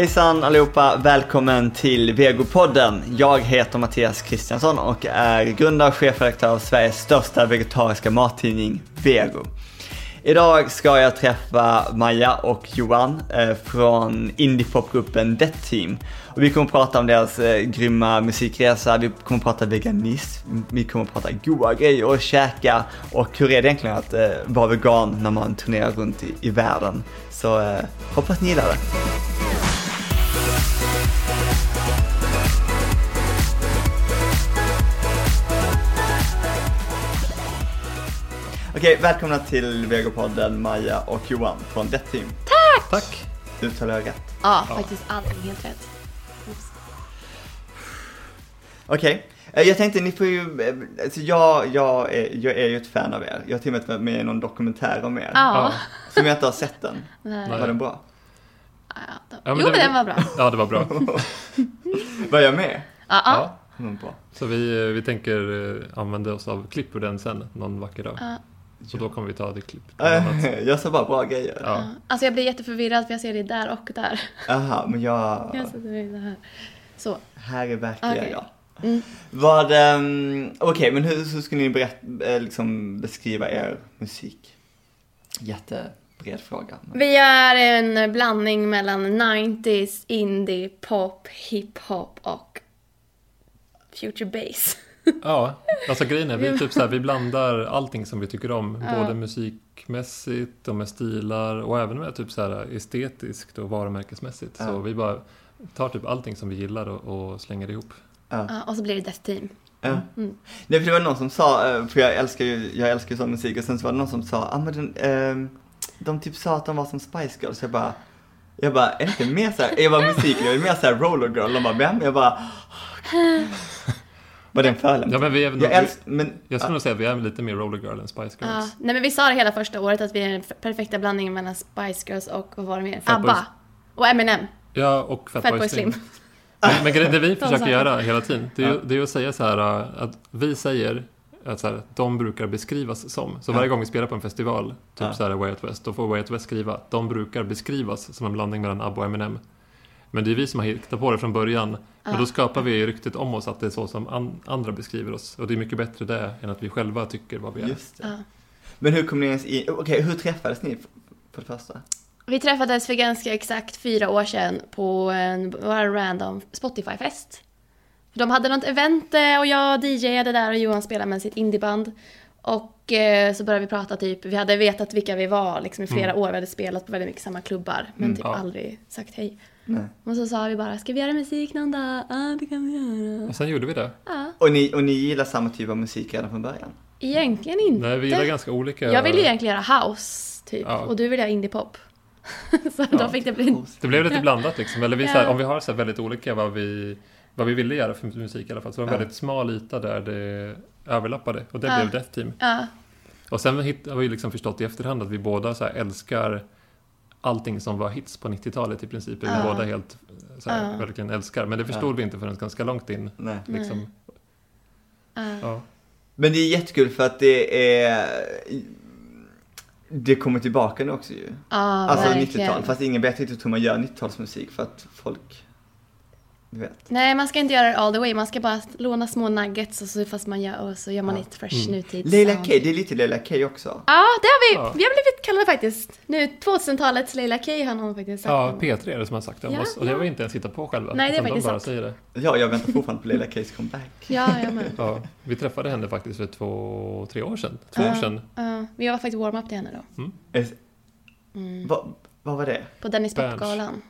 Hejsan allihopa, välkommen till Vegopodden. Jag heter Mattias Kristiansson och är grundare och chefredaktör av Sveriges största vegetariska mattidning Vego. Idag ska jag träffa Maja och Johan eh, från indiepopgruppen Death Team. Och vi kommer att prata om deras eh, grymma musikresa, vi kommer att prata veganism, vi kommer att prata goda grejer och käka och hur är det egentligen att eh, vara vegan när man turnerar runt i, i världen. Så eh, hoppas ni gillar det. Okej, välkomna till Vegopodden Maja och Johan från Death Team. Tack! Tack! Uttalar jag rätt? Ja, faktiskt allting helt rätt. Okej, eh, jag tänkte ni får ju, eh, alltså jag, jag, är, jag är ju ett fan av er. Jag har till och med varit med i någon dokumentär om er. Ja. Som jag inte har sett den. Nej. Var den bra? Ja, då. Ja, men jo, det- men den var bra. Ja, det var bra. Var jag med? Ja, ja. Så vi, vi tänker eh, använda oss av klipp ur den sen, någon vacker dag. Så då kommer vi ta det klippet. Eh, Jag sa bara bra grejer. Ja. Alltså jag blir jätteförvirrad för jag ser det där och där. Aha, men jag, Jag sätter mig det här. Så. här är verkligen Okej. jag. Mm. Vad, um, okej men hur, hur skulle ni berätta, eh, liksom beskriva er musik? Jättebred fråga. men- Vi är en blandning mellan 90s, indie, pop, hiphop och future bass. Ja, alltså grejen är, vi, typ så här, vi blandar allting som vi tycker om. Ja. Både musikmässigt och med stilar och även med typ så här estetiskt och varumärkesmässigt. Ja. Så vi bara tar typ allting som vi gillar och, och slänger ihop. Ja. Ja, och så blir det Death Team. Ja. Mm. Nej, för det var någon som sa, eh, för jag älskar ju, jag älskar ju sån musik och sen så var det någon som sa, ah, men den, ehm, de typ sa att de var som Spice Girls. Jag bara, jag bara, är det inte mer såhär, jag bara musiken, jag är mer såhär roller girl. De bara, vem? Jag bara, var det en förolämpning? Ja, men vi är, Jag älskar, men, jag skulle nog säga att vi är lite mer roller girl än Spice Ja. Girls. Nej men vi sa det hela första året att vi är den perfekta blandningen mellan Spice Girls och vad var det mer? Fatboy ABBA. Och Eminem. Ja, och Fatboy Fatboy Slim. Slim. Men, men det vi försöker göra hela tiden, det är, ju, Ja. det är att säga så här äh, att vi säger att så här, de brukar beskrivas som. Så Ja. varje gång vi spelar på en festival, typ Ja. så här Way Out West, då får Way Out West skriva de brukar beskrivas som en blandning mellan ABBA och Eminem. Men det är vi som har hittat på det från början. Men Ja. då skapar vi ryktet om oss att det är så som an, andra beskriver oss. Och det är mycket bättre det än att vi själva tycker vad vi är. just det. Ja. Men hur kom ni ens in, okej hur träffades ni för det första? Vi träffades för ganska exakt fyra år sedan på en bara random Spotify-fest. De hade något event eh, och jag DJade där och Johan spelade med sitt indieband. Och eh, så började vi prata typ, vi hade vetat vilka vi var liksom i flera år, vi hade spelat på väldigt mycket samma klubbar men Mm, typ ja. aldrig sagt hej. Nej. Och så sa vi bara, ska vi göra musik någon dag? Ja, det kan vi göra. Och sen gjorde vi det. Ja, Och ni, och ni gillar samma typ av musik redan från början? egentligen inte. Nej, vi gillar ganska olika. Jag ville egentligen göra house, typ. Ja. Och du ville göra indiepop. så Ja. då fick det bli... Det blev lite blandat liksom. Eller vi, Ja. så här, om vi har så här väldigt olika vad vi, vad vi ville göra för musik i alla fall. Så det var en Ja. väldigt smal yta där det överlappade. Och det Ja. blev Death Team. Ja, Och sen har vi liksom förstått i efterhand att vi båda så här älskar allting som var hits på 90-talet i princip. är Vi båda helt så här, verkligen älskar. Men det förstod vi inte förrän ganska långt in. Nej. Liksom. ja. Men det är jättekul för att det är, det kommer tillbaka nu också ju. ja Alltså verkligen. 90-tal, fast ingen vet riktigt hur man gör 90-talsmusik för att folk. Nej, man ska inte göra det all the way. Man ska bara låna små nuggets och så, fast man gör, och så gör man Ja. ett fresh Mm. nutids Leila. K, det är lite Leila K också. Ja, det har vi. Ja. Vi har blivit kallade faktiskt. Nu 2000-talets Leila K har någon faktiskt sagt. ja, om. P3 är det som har sagt det om Ja, oss. Och det har vi inte ens hittat på själva. Nej, det är faktiskt de bara sant. säger det. Ja, jag väntar fortfarande på Leila Ks comeback. Ja, jag med. Ja, vi träffade henne faktiskt för två, tre år sedan. Två Ja. år sedan. Ja, vi var faktiskt warm-up till henne då. Är- Mm. Vad, vad var det? På Dennis. Popgalan.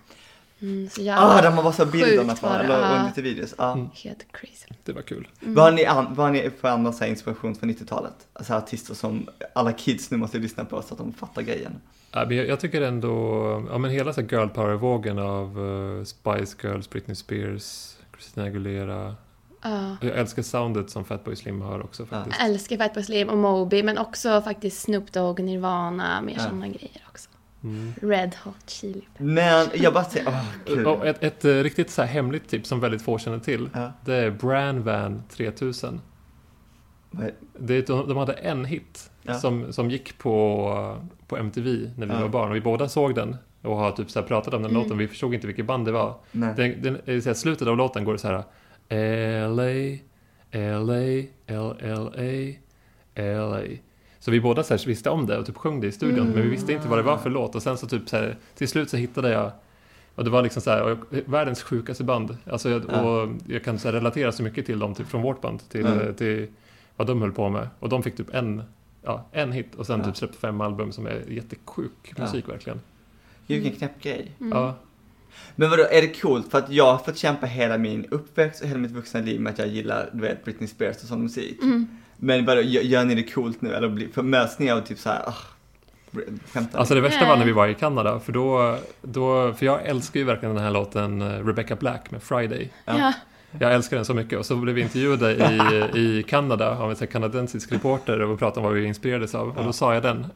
Mm, så Ah, där man var så bilderna på, eller och lite videos. Ja. Mm. helt crazy. Det var kul. Vad har ni, an, vad har ni för andra så här, inspiration från 90-talet? Alltså artister som alla kids nu måste lyssna på så att de fattar grejen. Ja, men jag, jag tycker ändå, ja men hela så här girl power-vågen av eh, Spice Girls, Britney Spears, Christina Aguilera. Ja. Jag älskar soundet som Fatboy Slim har också faktiskt. Jag älskar Fatboy Slim och Moby, men också faktiskt Snoop Dogg, Nirvana, mer Ja. sådana grejer också. Mm. Red Hot Chili Men jag bara säger, åh kul. Och ett, ett eh, riktigt så här hemligt tips som väldigt få känner till. Ja. Det är Bran Van 3000. Vad är- Det, är- de, de hade en hit Ja. som, som gick på, på MTV när vi Ja. var barn och vi båda såg den. och har typ så här pratat om den Mm. låten. Vi förstod inte vilket band det var. Nej. Den, den, så här, slutet av låten går det så här LA, LA, LLA, LA. Så vi båda så här visste om det och typ sjöng det i studion, Mm. men vi visste inte vad det var för låt. Och sen så typ så här, till slut så hittade jag och det var liksom så här, världens sjukaste band. Alltså jag, Ja. och jag kan så här, relatera så mycket till dem, typ från vårt band, till, Mm. till vad de höll på med. Och de fick typ en, ja, en hit och sen Ja. typ släppte fem album som är jättesjuk Ja. musik verkligen. Vilken knäpp grej. Mm. Ja, Men vadå, är det coolt? För att jag har fått kämpa hela min uppväxt och hela mitt vuxna liv med att jag gillar, du vet, Britney Spears och sån musik. Mm. Men vadå, gör, gör ni det coolt nu? Eller blir- för möts ni av typ såhär, ah, skämtar Alltså det värsta var när vi var i Kanada, för då, då, för jag älskar ju verkligen den här låten eh, Rebecca Black med Friday. Ja. Ja. Jag älskar den så mycket och så blev vi intervjuade i, i Kanada av en här kanadensisk reporter och pratade om vad vi inspirerades av och då sa jag den.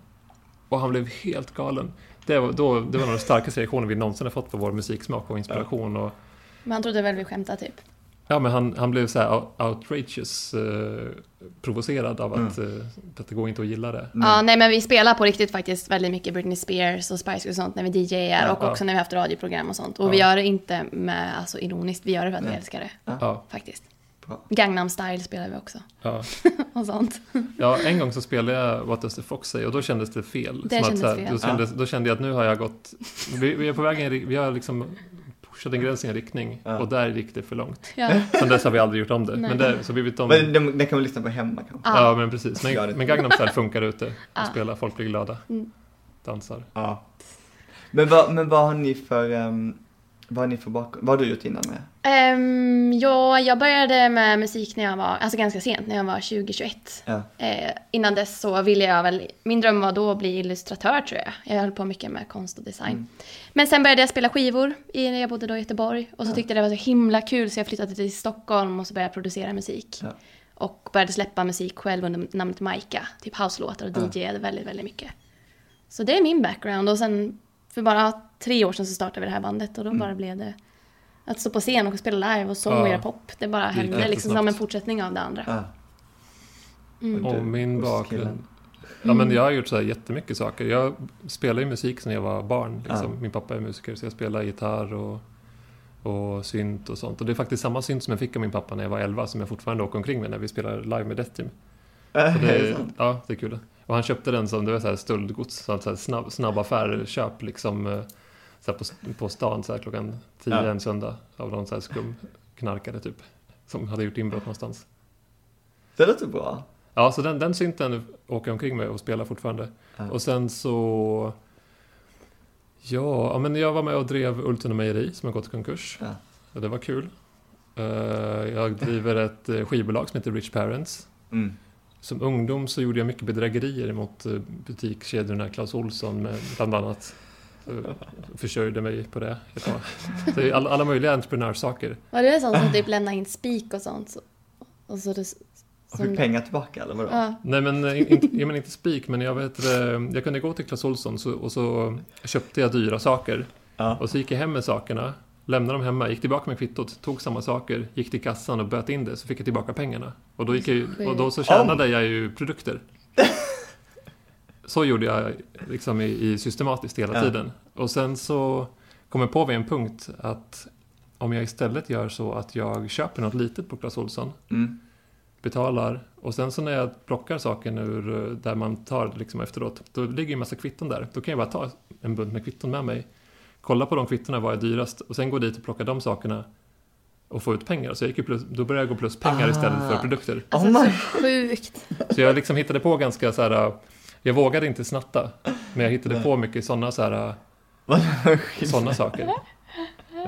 Och han blev helt galen. Det var, då, det var nog den starkaste reaktionen vi någonsin har fått på vår musiksmak och inspiration. Och, Men han trodde väl vi skämtade typ. Ja, men han, han blev så här out- outrageous eh, provocerad av att, Mm. eh, att det går inte att gilla det. Nej. Ja, nej men vi spelar på riktigt faktiskt väldigt mycket Britney Spears och Spice och sånt när vi DJar Ja, och ja. också när vi har haft radioprogram och sånt. Och Ja. vi gör det inte med, alltså ironiskt, vi gör det för att vi Nej. älskar det. Ja, Faktiskt. Bra. Gangnam style spelar vi också. ja. Och sånt. Ja, en gång så spelade jag What Does the Fox Say och då kändes det fel. Det Som att, kändes så här, fel. Då, kändes, då kände jag att nu har jag gått... Vi, vi är på väg i en ri- Vi har liksom pushat en gräns i en riktning Ja. och där gick det för långt. Ja. Sen dess har vi aldrig gjort om det. Nej. Men det, så vi vet om... Men den, den kan man lyssna på hemma kanske? Ja. Ja, men precis. Men, men Gangnam Style funkar ute och Ja. spelar. Folk blir glada. Mm. Dansar. Ja. Men vad, men vad har ni för, um, vad har ni för bakgrund? Vad har du gjort innan med? Ehm, ja, jag började med musik när jag var, alltså ganska sent, när jag var 20-21. Ja. Eh, innan dess så ville jag väl, min dröm var då att bli illustratör tror jag. Jag höll på mycket med konst och design. Mm. Men sen började jag spela skivor i, när jag bodde då i Göteborg. Och så tyckte jag det var så himla kul så jag flyttade till Stockholm och så började jag producera musik. Ja. Och började släppa musik själv under namnet Maika. Typ house-låtar och Ja. DJade väldigt, väldigt mycket. Så det är min background. Och sen för bara tre år sedan så startade vi det här bandet och då Mm. bara blev det att stå på scen och spela live och sång Ja. och göra pop. Det bara hände liksom jättesnabbt. som en fortsättning av det andra. Ja. Mm. Och min bakgrund... Ja, men jag har gjort så här jättemycket saker. Jag spelade ju musik sedan jag var barn. Liksom. Ja. Min pappa är musiker, så jag spelar gitarr och, och synt och sånt. Och det är faktiskt samma synt som jag fick av min pappa när jag var 11 som jag fortfarande åker omkring med när vi spelar live med Death Team. Äh, det, är det ja, det är kul. Och han köpte den som det var så här stöldgods, så här snabb, snabb affärköp liksom eh, så på, på stan så här klockan 10 Ja. en söndag av någon så här skum knarkare typ. Som hade gjort inbrott någonstans. Det låter bra. Ja, så den, den synten åker jag omkring med och spelar fortfarande. Ja. Och sen så... Ja, ja, men jag var med och drev Ultuna Mejeri som har gått i konkurs. Ja. Det var kul. Eh, Jag driver ett eh, skivbolag som heter Rich Parents. Mm. Som ungdom så gjorde jag mycket bedrägerier mot eh, butikskedjorna Clas med bland annat. Eh, Försörjde mig på det. Så det är alla, alla möjliga entreprenörssaker. Var det sånt som typ lämna in spik och sånt? Så, och så det, Och fick pengar tillbaka eller vadå? Ja. Nej men, eh, inte, inte spik, men jag vet eh, Jag kunde gå till Clas Ohlson så, och så köpte jag dyra saker. Ja. Och så gick jag hem med sakerna, lämnade dem hemma, gick tillbaka med kvittot, tog samma saker, gick till kassan och böt in det, så fick jag tillbaka pengarna. Och då, gick jag, och då så tjänade jag ju produkter. Så gjorde jag liksom i, i systematiskt hela Ja. tiden. Och sen så kom jag på vid en punkt att om jag istället gör så att jag köper något litet på Clas Ohlson, Mm. betalar och sen så när jag plockar saken ur eh, där man tar liksom efteråt, då ligger ju en massa kvitton där. Då kan jag bara ta en bunt med kvitton med mig, kolla på de kvittona, vad är dyrast och sen gå dit och plocka de sakerna och få ut pengar. Så jag gick plus, då började jag gå plus pengar Ah. istället för produkter. Alltså Oh my- så sjukt. Så jag liksom hittade på ganska så här, jag vågade inte snatta, men jag hittade på mycket sådana så här, eh, Vad sådana saker.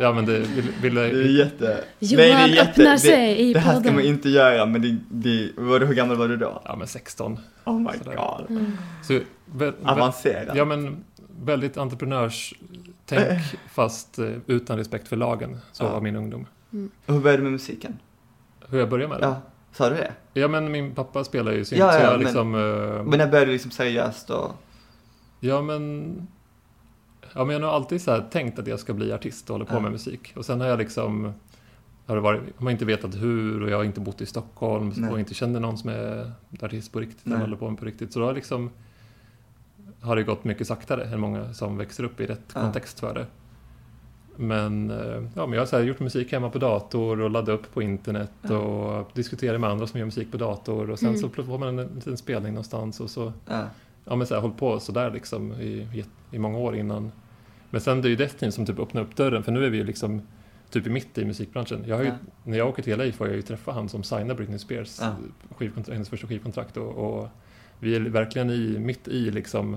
Ja men det vill, Det är ville, jätte... Johan öppnar sig det, i Det här ska man inte göra, men det, det var du, hur gammal var du då? ja men 16. Oh my Sådär. god. Mm. Så, vä, vä, Avancerad. Ja, men väldigt entreprenörstänk fast eh, utan respekt för lagen. Så Ja. var min ungdom. Och hur började du med musiken? Hur jag började med det? Ja, sa du det? Ja, men min pappa spelar ju synt, Ja, så ja, jag men- liksom... eh, Men när började du liksom seriöst och... Ja, men... Ja, men jag har nog alltid så tänkt att jag ska bli artist och hålla på Ja. med musik. Och sen har jag liksom... Har, det varit, har man inte vetat hur och jag har inte bott i Stockholm Nej. och inte känner någon som är artist på riktigt eller håller på med på riktigt. Så då har jag liksom har det gått mycket saktare än många som växer upp i rätt Ja. kontext för det. Men, eh, ja, men jag har så här gjort musik hemma på dator och laddat upp på internet Ja. och diskuterat med andra som gör musik på dator och sen Mm. så får man en liten spelning någonstans och så Ja. ja, men så här, hållit på sådär liksom i, i, många år innan. Men sen det är ju Destiny som typ öppnar upp dörren för nu är vi ju liksom typ i mitt i musikbranschen. Jag har ju, Ja. När jag åker till LA får jag ju träffa han som signar Britney Spears Ja. skivkontrakt, hennes första skivkontrakt och, och vi är verkligen i, mitt i liksom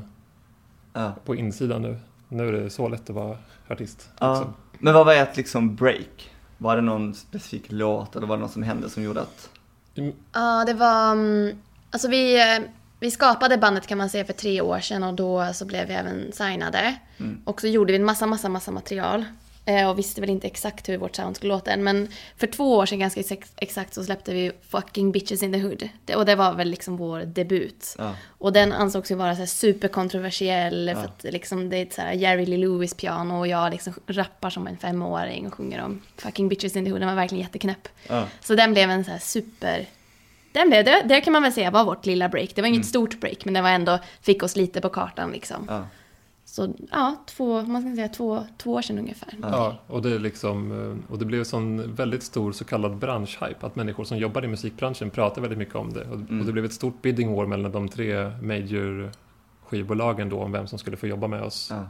Ja. på insidan nu. Nu är det så lätt att vara artist. Ja. Liksom. Men vad var ert liksom break? Var det någon specifik låt eller var det något som hände som gjorde att... Mm, Ja, det var... mm, Alltså vi, eh, vi skapade bandet kan man säga för tre år sedan och då så blev vi även signade. Mm. Och så gjorde vi en massa, massa, massa material. Eh, Och visste väl inte exakt hur vårt sound skulle låta än. Men för två år sedan ganska ex- exakt så släppte vi Fucking Bitches in the Hood. Och det var väl liksom vår debut. Ja. Och den ansågs ju vara så superkontroversiell Ja. för att liksom det är ett så Jerry Lee Lewis piano och jag liksom rappar som en femåring och sjunger om Fucking Bitches in the Hood. Den var verkligen jätteknäpp. Ja. Så den blev en så super... Den blev, det, det kan man väl säga var vårt lilla break. Det var inget stort break, men det var ändå, fick oss lite på kartan liksom. Ja. Så ja, två, man ska säga två, två år sedan ungefär. Ja. Och det, är liksom, eh, och det blev en sån väldigt stor så kallad branschhype, att människor som jobbar i musikbranschen pratar väldigt mycket om det. Och, Mm. och det blev ett stort bidding war mellan de tre major skivbolagen då om vem som skulle få jobba med oss. Ja.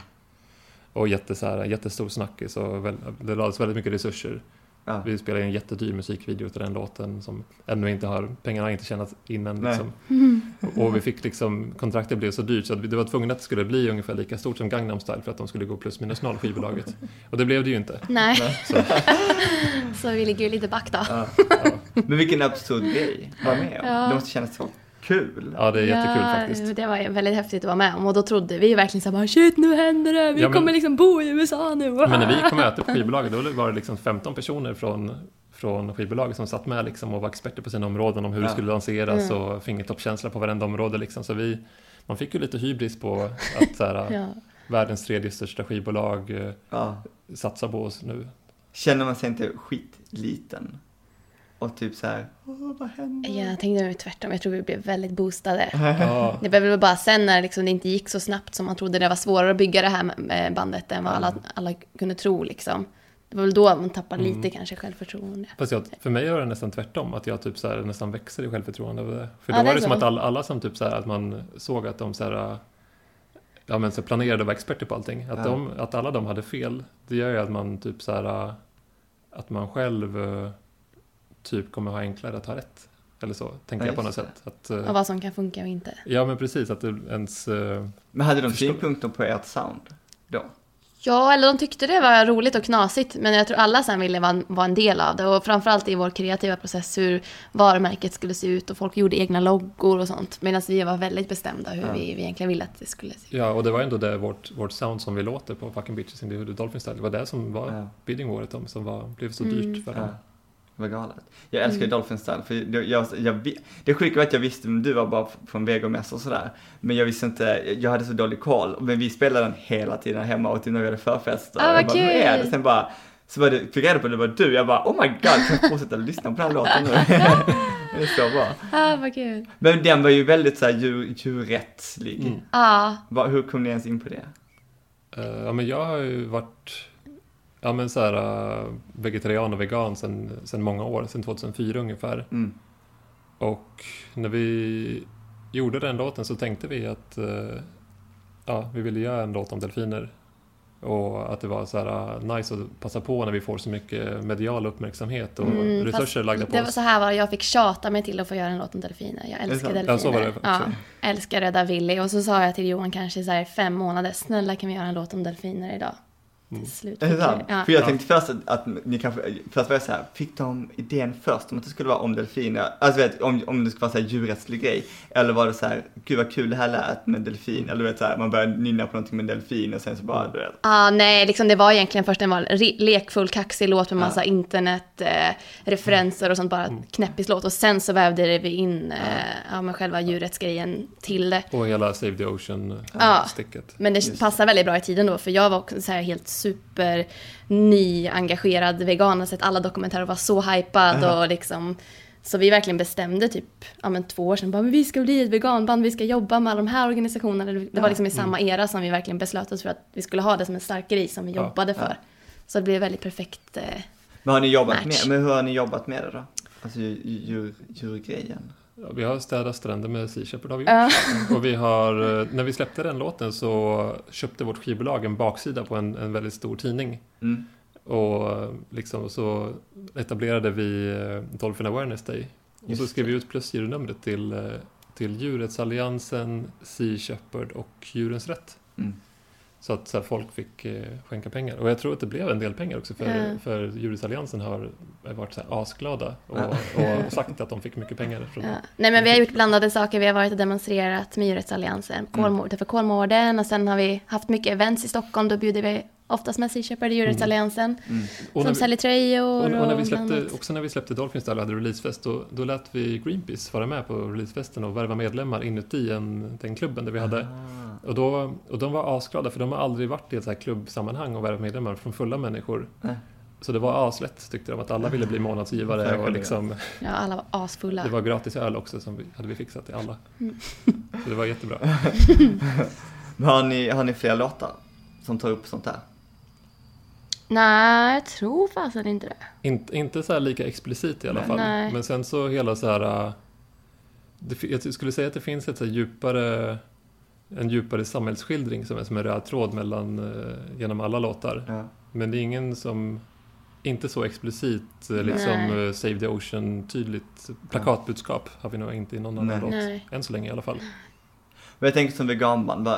Och jätte, så här, jättestor snackis och väl, det lades väldigt mycket resurser. Ja. Vi spelade en jättedyr musikvideo till den låten som ännu inte har, pengarna har inte tjänats innan. Nej. Liksom. Och vi fick liksom, kontraktet blev så dyrt så att vi- det var tvunget att det skulle bli ungefär lika stort som Gangnam Style för att de skulle gå plus minus noll skivbolaget. Och det blev det ju inte. Nej, Så, så vi ligger ju lite back då. Ja. ja. Men vilken absurd grej att vara med om. Ja. Det måste kännas så kul. ja, det är jättekul ja, faktiskt. Det var väldigt häftigt att vara med om och då trodde vi verkligen såhär shit nu händer det, vi Ja, men- kommer liksom bo i USA nu. Men när vi kom och möte på skivbolaget då var det liksom 15 personer från, från skivbolaget som satt med liksom och var experter på sina områden om hur det Ja. skulle lanseras Mm. och fingertoppskänsla på varenda område. Liksom. Så vi, man fick ju lite hybris på att så här, Ja. världens tredje största skivbolag eh, Ja. satsar på oss nu. Känner man sig inte skitliten? Och typ så här, Åh, vad händer? Jag tänkte mig tvärtom, jag tror vi blev väldigt boostade. Ja, Det blev väl bara sen när liksom det inte gick så snabbt som man trodde det var svårare att bygga det här med bandet än vad alla, alla kunde tro liksom. Det var väl då man tappade Mm. lite kanske självförtroende. Fast jag, för mig var det nästan tvärtom, att jag typ så här, nästan växer i självförtroende över det. För Ja, då det var är det som att alla, alla som typ så här, att man såg att de så här, ja, men så planerade och var experter på allting. Att, Ja. de, att alla de hade fel, det gör ju att man typ så här, att man själv eh, typ kommer ha enklare att ha rätt. Eller så, tänker Ja, jag på något just sätt. Att, Och vad som kan funka och inte. ja men precis, att det ens... eh, Men hade de synpunkter på ert sound då? Ja, eller de tyckte det var roligt och knasigt, men jag tror alla sen ville vara, vara en del av det. Och framförallt i vår kreativa process hur varumärket skulle se ut och folk gjorde egna loggor och sånt. Medan vi var väldigt bestämda hur Ja. vi, vi egentligen ville att det skulle se ut. Ja, och det var ändå det vårt, vårt sound som vi låter på Fucking Bitches in the Hood Dolphin Style. Det var det som var Ja. bidding året om, som var, blev så Mm. dyrt för Ja. dem. Det var galet. Jag älskar ju Dolphin Style, för jag, jag, jag, det sjuka var att jag visste vem du var bara från Vegomäss och sådär. Men jag visste inte, jag hade så dålig koll. Men vi spelade den hela tiden hemma och typ när vi hade förfester. Ah, vad jag bara, är det? kul. Sen bara, så var det, fick jag reda på att det var du. Jag bara, oh my god, kan jag fortsätta lyssna på den här låten nu? det är så bra. Ah, vad kul. Men den var ju väldigt såhär djur, djurrättslig. Mm. Ja, Va, hur kom ni ens in på det? Eh, ja, men jag har ju varit ja, men så här, eh, vegetarian och vegan sedan sedan många år, sedan 2004 ungefär. Mm. Och när vi gjorde den låten så tänkte vi att eh, ja, vi ville göra en låt om delfiner. Och att det var så här eh, nice att passa på när vi får så mycket medial uppmärksamhet och Mm, resurser lagda på det var oss. så här var det, jag fick tjata mig till att få göra en låt om delfiner. Jag det älskar delfiner. Ja, så var det. Ja, älskar Rädda Willy. Och så sa jag till Johan kanske så här fem månader, snälla kan vi göra en låt om delfiner idag? Mm. Till slut Är det sant? ja. För jag Ja. tänkte först att, att ni kanske, först var jag så här, fick de idén först om att det skulle vara om delfiner? Alltså vet, om, om det skulle vara så här djurrättslig grej. Eller var det så här, gud vad kul det här lät med delfin. Eller du vet så här, man börjar nynna på någonting med delfin och sen så bara, du vet. Ah, nej, liksom det var egentligen först en var lekfull, kaxig låt med Ja. massa internet, eh, referenser och sånt, bara knäppis låt. Och sen så vävde vi in eh, ja, själva djurrättsgrejen till det. Och hela Save the Ja. Ocean-sticket. Men det Just passar väldigt bra i tiden då, för jag var också så här helt super nyengagerad vegan, har sett alla dokumentärer och var så hypad Ja. och liksom Så vi verkligen bestämde typ ja, men två år sedan bara, men vi ska bli ett veganband, vi ska jobba med alla de här organisationerna. Det var liksom i samma era som vi verkligen beslöt oss för att vi skulle ha det som en stark grej som vi Ja, jobbade för. Så det blev väldigt perfekt. Eh, Men har ni jobbat Match. med, men hur har ni jobbat med det då? Alltså djur, djurgrejen? Ja, vi har städat stränder med Sea Shepherd har vi gjort. Och vi har, eh, när vi släppte den låten så köpte vårt skivbolag en baksida på en, en väldigt stor tidning. Mm. Och eh, liksom så etablerade vi eh, Dolphin Awareness Day. Och så Just skrev vi ut plusgironumret till, till Djurrättsalliansen, Sea Shepherd och Djurens Rätt. Mm. Så att så här, folk fick eh, skänka pengar. Och jag tror att det blev en del pengar också för, Ja. för Djurrättsalliansen har varit så här asglada och, och sagt att de fick mycket pengar. Från, Ja. Nej men vi har gjort blandade saker. Vi har varit och demonstrerat med Djurrättsalliansen, Kolmården för Kolmården och sen har vi haft mycket events i Stockholm. Då bjuder vi oftast med Sea och Djurrättsalliansen. Mm. Och när Som vi- säljer tröjor Och, och när vi släppte, också när vi släppte Dolphins där och hade releasefest, då, då lät vi Greenpeace vara med på releasefesten och värva medlemmar inuti en, den klubben där vi hade. Ah. Och, då, och de var asglada för de har aldrig varit i ett så här klubbsammanhang och värvat medlemmar från fulla människor. Nej. Så det var aslätt tyckte de att alla ville bli månadsgivare och liksom, Ja, alla var asfulla. det var gratis öl också som vi, hade vi fixat till alla. Mm. Så det var jättebra. Men har ni, har ni fler låtar som tar upp sånt där? Nej, jag tror fasen inte det. Inte, inte så här lika explicit i alla fall. Nej. Men sen så hela så här... äh, Det, jag skulle säga att det finns ett så här djupare, en djupare samhällsskildring som är som en röd tråd mellan, eh, genom alla låtar. Ja. Men det är ingen som, inte så explicit eh, liksom Nej. Save the Ocean tydligt plakatbudskap har vi nog inte i någon annan Nej. låt. Nej. Än så länge i alla fall. Men jag tänker som veganband,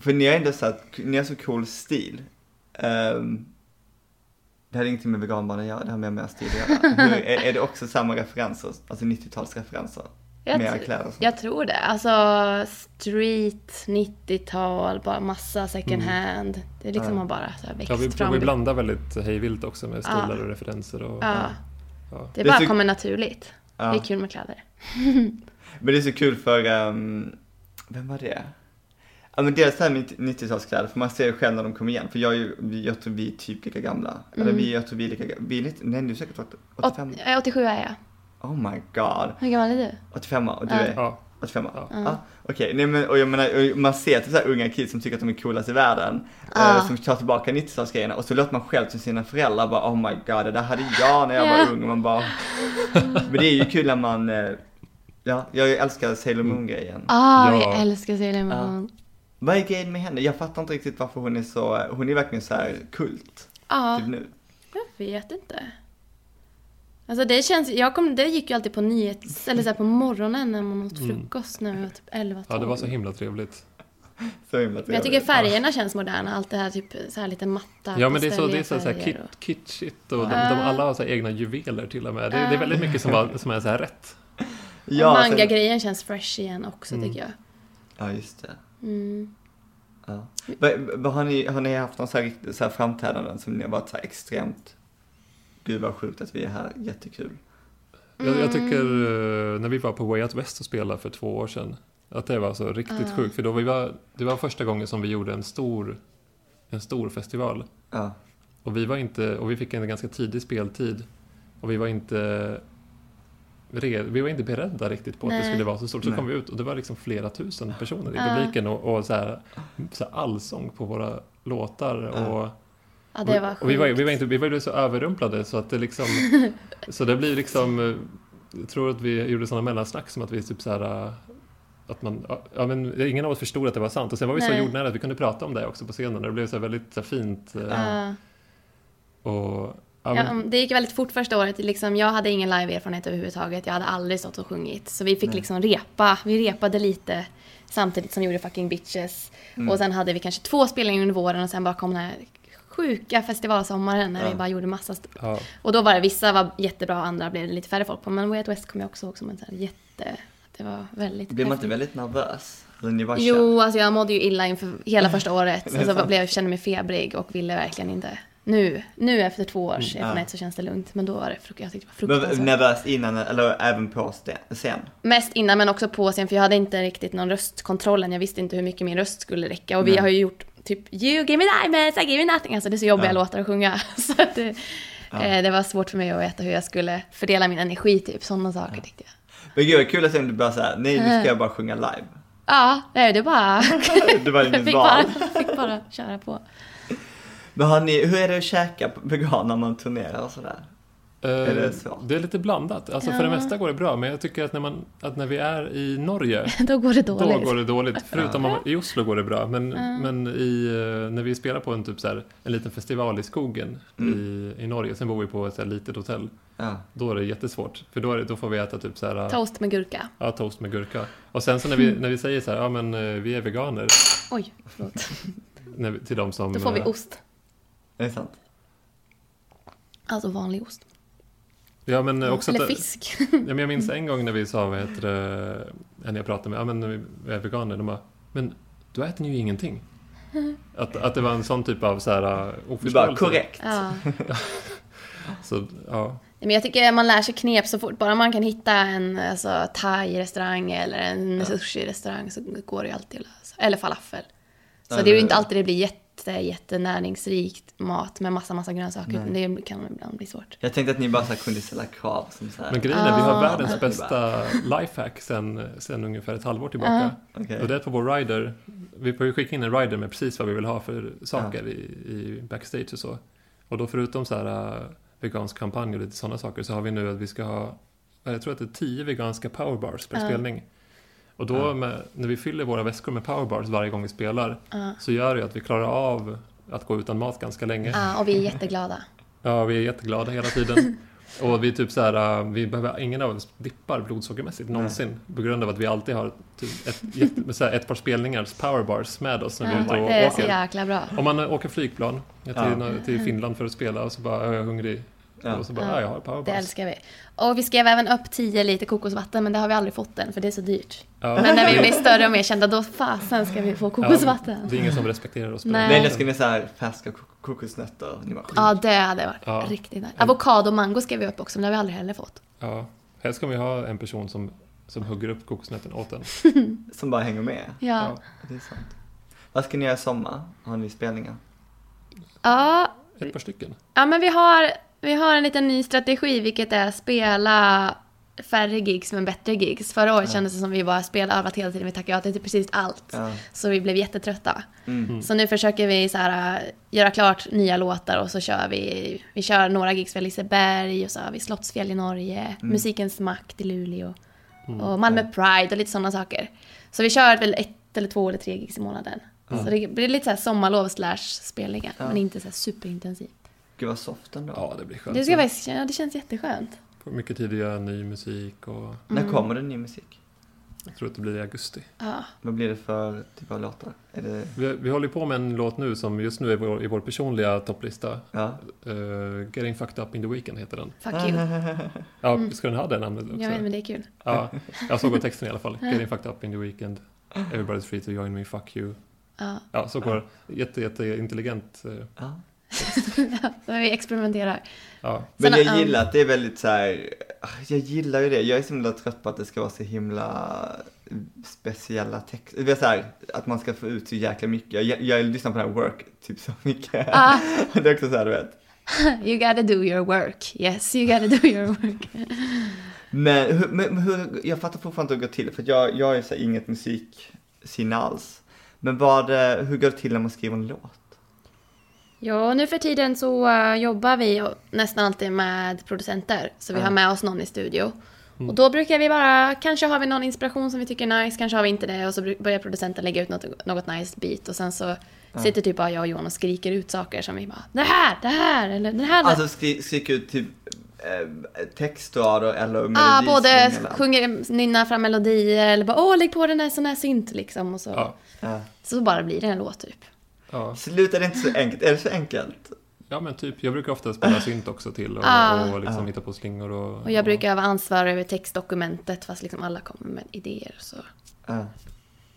för ni har ändå så att, ni har så cool stil. Ehm, det hade ingenting med veganband att göra, det har med mer stil att göra. Hur, är, är det också samma referenser, alltså 90-talsreferenser? Jag, kläder och sånt? jag tror det. Alltså street, 90-tal, bara massa second hand. Det är liksom Ja. har bara så här växt Ja, vi, fram. vi blandar väldigt hejvilt också med stilar och referenser. Och, Ja, ja. det Det bara tyck- kommer naturligt. Ja. Det är kul med kläder. Men det är så kul för, ehm, vem var det? Ja men dels det här med 90-talskläder, för man ser ju själv när de kommer igen. För jag är ju, vi- jag tror vi är typ lika gamla. Eller Mm. vi, jag tror vi är lika gamla. Vi är lite, nej du är säkert 85? Åt, äh, 87 är jag. Oh my god. Hur gammal är du? 85 och du Ja. är? Ja, 85 Ja. ja. Okej, nej men och jag menar, man ser typ så här unga kids som tycker att de är coolast i världen. Ja. Eh, som tar tillbaka 90-talsgrejerna och så låter man själv till sina föräldrar bara oh my god, det där hade jag när jag Ja. var ung. Och man bara, men det är ju kul när man, eh, ja, jag älskar Sailor Moon-grejen. Ah, Ja. jag älskar Sailor Moon. Vad är grejen med henne? Jag fattar inte riktigt varför hon är så, hon är verkligen så här kult, Ja, typ nu. jag vet inte. Alltså det känns, jag kom, det gick ju alltid på nyhets, eller så här på morgonen när man åt Mm. frukost när vi var typ 11 ja, det var så himla trevligt. Så himla Men jag tycker trevligt. färgerna känns moderna, allt det här typ så här lite matta, Ja, men det är så, det är så, så här kit, kitschigt och de, Ja. de alla har så här egna juveler till och med. Det, det är väldigt mycket som, var, som är så här rätt. Ja, Manga-grejen känns fresh igen också Mm. tycker jag. Ja, just det. Mm. Ja. Har, ni, har ni haft någon så här, så här framträdanden som ni har varit så här extremt, gud vad sjukt att vi är här, jättekul. Jag, jag tycker eh, när vi var på Way Out West och spelade för två år sedan, att det var så riktigt Ah. sjukt. För då vi var, det var första gången som vi gjorde en stor, en stor festival. Ja. Och vi, var inte, och vi fick en ganska tidig speltid. Och vi var inte, vi var inte beredda riktigt på att det Nej. skulle vara så stort. Så Nej. kom vi ut och det var liksom flera tusen personer i Ja. publiken och, och så här, så här allsång på våra låtar. Och, Ja, det var sjukt. och vi var, vi var inte, vi var ju så överrumplade så att det liksom, så det blir liksom, jag tror att vi gjorde sådana mellansnack som att vi typ så här, att man, ja men ingen av oss förstod att det var sant och sen var vi så Nej. jordnära att vi kunde prata om det också på scenen och det blev så här väldigt så här fint. Ja. Och, ja, men, det gick väldigt fort första året. Liksom, jag hade ingen live-erfarenhet överhuvudtaget. Jag hade aldrig stått och sjungit. Så vi fick Nej. liksom repa. Vi repade lite samtidigt som vi gjorde fucking bitches. Mm. Och sen hade vi kanske två spelningar under våren och sen bara kom den här sjuka festivalsommaren när Ja. vi bara gjorde massa... Ja, och då var det vissa var jättebra, andra blev det lite färre folk på. Men Way Out West kommer jag också ihåg som en sån här jätte... Det var väldigt Blir man inte väldigt nervös? Jo, alltså jag mådde ju illa inför hela första året. Så blev, jag kände mig febrig och ville verkligen inte. Nu, nu efter två års Mm, erfarenhet ja. så känns det lugnt. Men då var det, fruk- jag tyckte det var Men fruktansvärt. nervös innan eller även på scen? Mest innan men också på scen för jag hade inte riktigt någon röstkontrollen. Jag visste inte hur mycket min röst skulle räcka. Och vi Nej. har ju gjort typ You give me diamonds, I give you nothing. Alltså det är så jobbiga Ja. låtar att sjunga. Så att det, Ja. Eh, Det var svårt för mig att veta hur jag skulle fördela min energi, typ sådana saker tyckte jag. Men gud vad kul att du bara såhär, nej nu ska jag bara sjunga live. Ja, nej, det bara... Det var jag inget val. bara, fick bara köra på. Men har ni, hur är det att käka vegan när man turnerar och sådär? Är det? Eh, det är lite blandat. Alltså för det Ja. mesta går det bra, men jag tycker att när, man, att när vi är i Norge, Då går det dåligt. då går det dåligt. Förutom om, i Oslo går det bra, men, men i, eh, när vi spelar på en, typ så här, en liten festival i skogen Mm. i, i Norge, sen bor vi på ett här litet hotell, Ja. då är det jättesvårt. För då, är det, då får vi äta typ så här, Toast med gurka. ja, toast med gurka. Och sen så när vi, när vi säger så här, ja men eh, vi är veganer, Oj, förlåt. när till de som... Då får vi eh, ost. Är det sant? Alltså vanlig ost. Ja, men också Eller att, fisk. Ja, men jag minns en gång när vi sa, vad heter det, när jag pratade med, ja men när vi är veganer, de bara, men då äter ni ju ingenting. Att, att det var en sån typ av så här uh, Du bara, oförståelse. korrekt. Ja. Så, ja. Men jag tycker man lär sig knep så fort. Bara man kan hitta en alltså, thai-restaurang eller en sushi-restaurang så går det ju alltid att lösa. Eller falafel. Så Ja, det är ju inte alltid det blir jätte, jättenäringsrikt mat med massa, massa grönsaker. Det kan ibland bli svårt. Jag tänkte att ni bara kunde ställa krav som så här. Men grejen är, vi har Ah. världens bästa lifehack sen, sen ungefär ett halvår tillbaka. Okej. Och det är på vår rider, vi får ju skicka in en rider med precis vad vi vill ha för saker i, i backstage och så. Och då förutom så här uh, vegansk kampanj och lite sådana saker så har vi nu att vi ska ha, jag tror att det är tio veganska powerbars per Ja. spelning. Och då Ja. med, när vi fyller våra väskor med powerbars varje gång vi spelar Ja. så gör det att vi klarar av att gå utan mat ganska länge. Ja, och vi är jätteglada. Ja, vi är jätteglada hela tiden. Och vi typ så här, uh, vi behöver, ingen av oss dippar blodsockermässigt någonsin. På grund av att vi alltid har typ ett, här, ett par spelningars powerbars med oss när vi är ute Ja, och det är så åker. jäkla bra. Om man åker flygplan till, Ja. till Finland för att spela och så bara, "Är jag är hungrig. Ja. Och så bara, Ja. ja, jag har Det powerbars. älskar vi. Och vi skrev även upp 10 liter kokosvatten, men det har vi aldrig fått än, för det är så dyrt. Ja. Men när vi blir större och mer kända, då fasen ska vi få kokosvatten. Ja, det är ingen som respekterar oss. på Nej. punkten. ska ni så här färska kok- kokosnötter. Ja, det hade varit Ja. riktigt nice. Avokado och mango skrev vi upp också, men det har vi aldrig heller fått. Ja, helst ska vi ha en person som, som hugger upp kokosnöten åt en. Som bara hänger med. Ja. Det är sant. Vad ska ni göra i sommar? Har ni spelningar? Ja, Ett par stycken. ja men vi har, vi har en liten ny strategi, vilket är att spela färre gigs men bättre gigs. Förra året kändes det som vi bara spelade övat hela tiden, vi tackade ja till precis allt. Ja. Så vi blev jättetrötta. Mm. Så nu försöker vi så här, äh, göra klart nya låtar och så kör vi, vi kör några gigs för Liseberg och så har vi Slottsfjäll i Norge, Musikens makt i Luleå och Malmö Pride och lite sådana saker. Så vi kör väl ett eller två eller tre gigs i månaden. Så det blir lite så här sommarlov slash spelningar, Ja. men inte så här superintensivt. Gud vad soft ändå. Ja, det blir skönt. Det, ska faktiskt, ja, det känns jätteskönt. Får mycket tid att göra ny musik och När kommer det ny musik? jag tror att det blir i augusti. Ja. Vad blir det för typ av låtar? Är det... Vi, vi håller på med en låt nu som just nu är vår, i vår personliga topplista. Ja. Uh, Getting fucked up in the weekend heter den. Fuck you. Ja, ska den ha det namnet också? Vet, men det är kul. Ja, jag såg texten i alla fall. Getting fucked up in the weekend. Everybody's free to join me, fuck you. Ja. Ja, så går det. Jätte, jätte intelligent. eh, ja. Vi experimenterar. Ja, Men Sen, jag um, gillar att det är väldigt så här. jag gillar ju det. Jag är så himla trött på att det ska vara så himla speciella texter. Det är så här, att man ska få ut så jäkla mycket. Jag, jag lyssnar på den här work typ så mycket. Ah. det är också så här, du vet. You gotta do your work. Yes, you gotta do your work. Men, hur, men hur, jag fattar fortfarande hur det går till, för jag, jag är så här, inget musiksinne alls. Men vad, hur går det till när man skriver en låt? Ja, nu för tiden så eh, jobbar vi nästan alltid med producenter. Så vi har med oss någon i studio. Och då brukar vi bara, kanske har vi någon inspiration som vi tycker är nice, kanske har vi inte det. Och så börjar producenten lägga ut något, något nice beat. Och sen så sitter typ bara jag och Johan och skriker ut saker som vi bara, det här, det här, eller det här. Alltså skri, skrika ut typ eh, textrader eller Ja, melodislingar? både sjunger, nynnar fram melodier eller bara åh lägg på den här sån här synt liksom. Och så, Ja. så bara blir det en låt typ. Ja. Slutar det inte så enkelt? Är det så enkelt? ja, men typ. Jag brukar ofta spela synt också till och, Ah. och liksom Ah. hitta på slingor och... Och jag brukar vara ansvarig över textdokumentet fast liksom alla kommer med idéer. Så. Ja.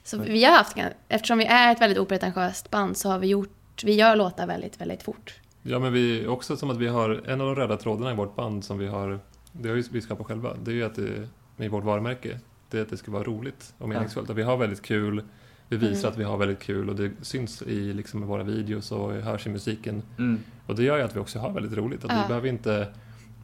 Så vi har haft, eftersom vi är ett väldigt opretentiöst band så har vi gjort, vi gör låtar väldigt, väldigt fort. Ja, men vi, också som att vi har, en av de röda trådarna i vårt band som vi har, det har ju vi skapat själva, det är ju att det, med vårt varumärke, det är att det ska vara roligt och meningsfullt. Att vi har väldigt kul Vi visar Mm. att vi har väldigt kul och det syns i liksom, våra videos och hörs i musiken. Mm. Och det gör ju att vi också har väldigt roligt. Att Ja. vi behöver inte,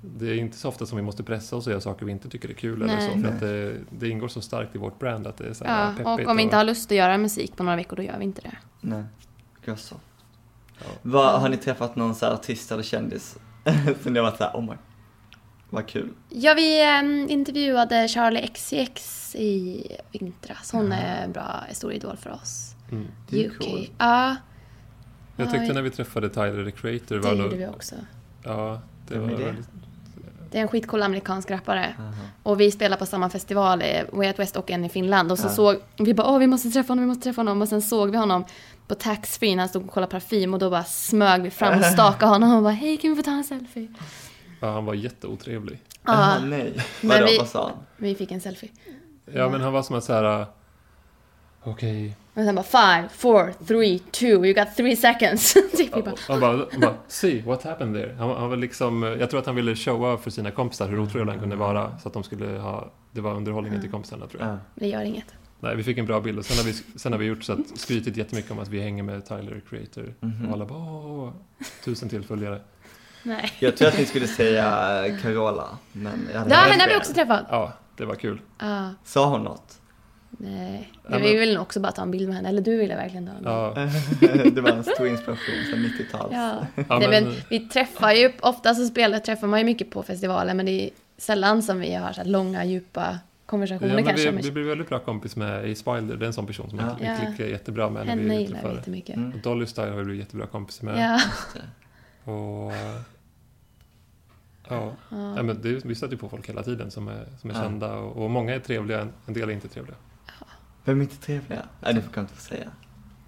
det är inte så ofta som vi måste pressa oss och göra saker vi inte tycker är kul eller så. För att det, det ingår så starkt i vårt brand att det är så här Ja, peppigt. och om vi inte har lust att göra musik på några veckor, då gör vi inte det. Nej, gud så. Ja. Vad, har ni träffat någon så här artist eller kändis som ni har varit såhär, oh my, vad kul. Ja, vi ehm, intervjuade Charlie XCX i vintras. Hon är en bra stor idol för oss. Mm. Det är UK. coolt. Ja, Jag Ja, tyckte vi- när vi träffade Tyler the Creator det var gjorde nog, vi också. Ja, det Vem var är det? väldigt... Det är en skitcool amerikansk rappare. Aha. Och vi spelar på samma festival, eh, Way Out West och en i Finland. Och så Ja. såg vi bara åh vi måste träffa honom, vi måste träffa honom. Och sen såg vi honom på taxfree när han stod och kollade parfym och då bara smög vi fram och stakade honom och bara hej kan vi få ta en selfie? Ja, han var jätteotrevlig. Ja, nej. Men Vadå, vi- vad sa han? vi fick en selfie. Ja, men han var som att så här... äh, Okej. Och sen bara five, four, three, two, you got three seconds. typ bara, Han bara, see what happened there. Han, han var liksom, jag tror att han ville showa för sina kompisar hur otrevlig han kunde vara. Så att de skulle ha, det var underhållningen till kompisarna tror jag. Ja. det gör inget. Nej, vi fick en bra bild och sen har vi, sen har vi gjort så att, skrytit jättemycket om att vi hänger med Tyler Creator. Mhm. Och alla bara, åh, tusen till följare. Nej. Jag tror att ni skulle säga Carola, men jag hade Ja, henne har vi också träffat. Ja, det var kul. Ja, Sa hon något? nej. Men vi ville nog också bara ta en bild med henne. Eller du ville verkligen ta en bild. Ja, det var en stor inspiration sen 90-tals. Ja. Ja, Nej, men- vi träffar ju, ofta så spelar, träffar man ju mycket på festivaler men det är sällan som vi har så här långa, djupa konversationer ja kanske. vi, vi blev väldigt bra kompis med Ace Wilder. Det är en sån person som Ja. jag Ja. klickar jättebra med Henne vi gillar vi jättemycket. Mm. Och Dolly Style har vi blivit jättebra kompis med. Ja. Och, ja, Ja. ja, men det, vi stöter ju på folk hela tiden som är, som är Ja. kända och, och många är trevliga, en del är inte trevliga. Vem är inte trevliga? Nej, det får jag inte få säga.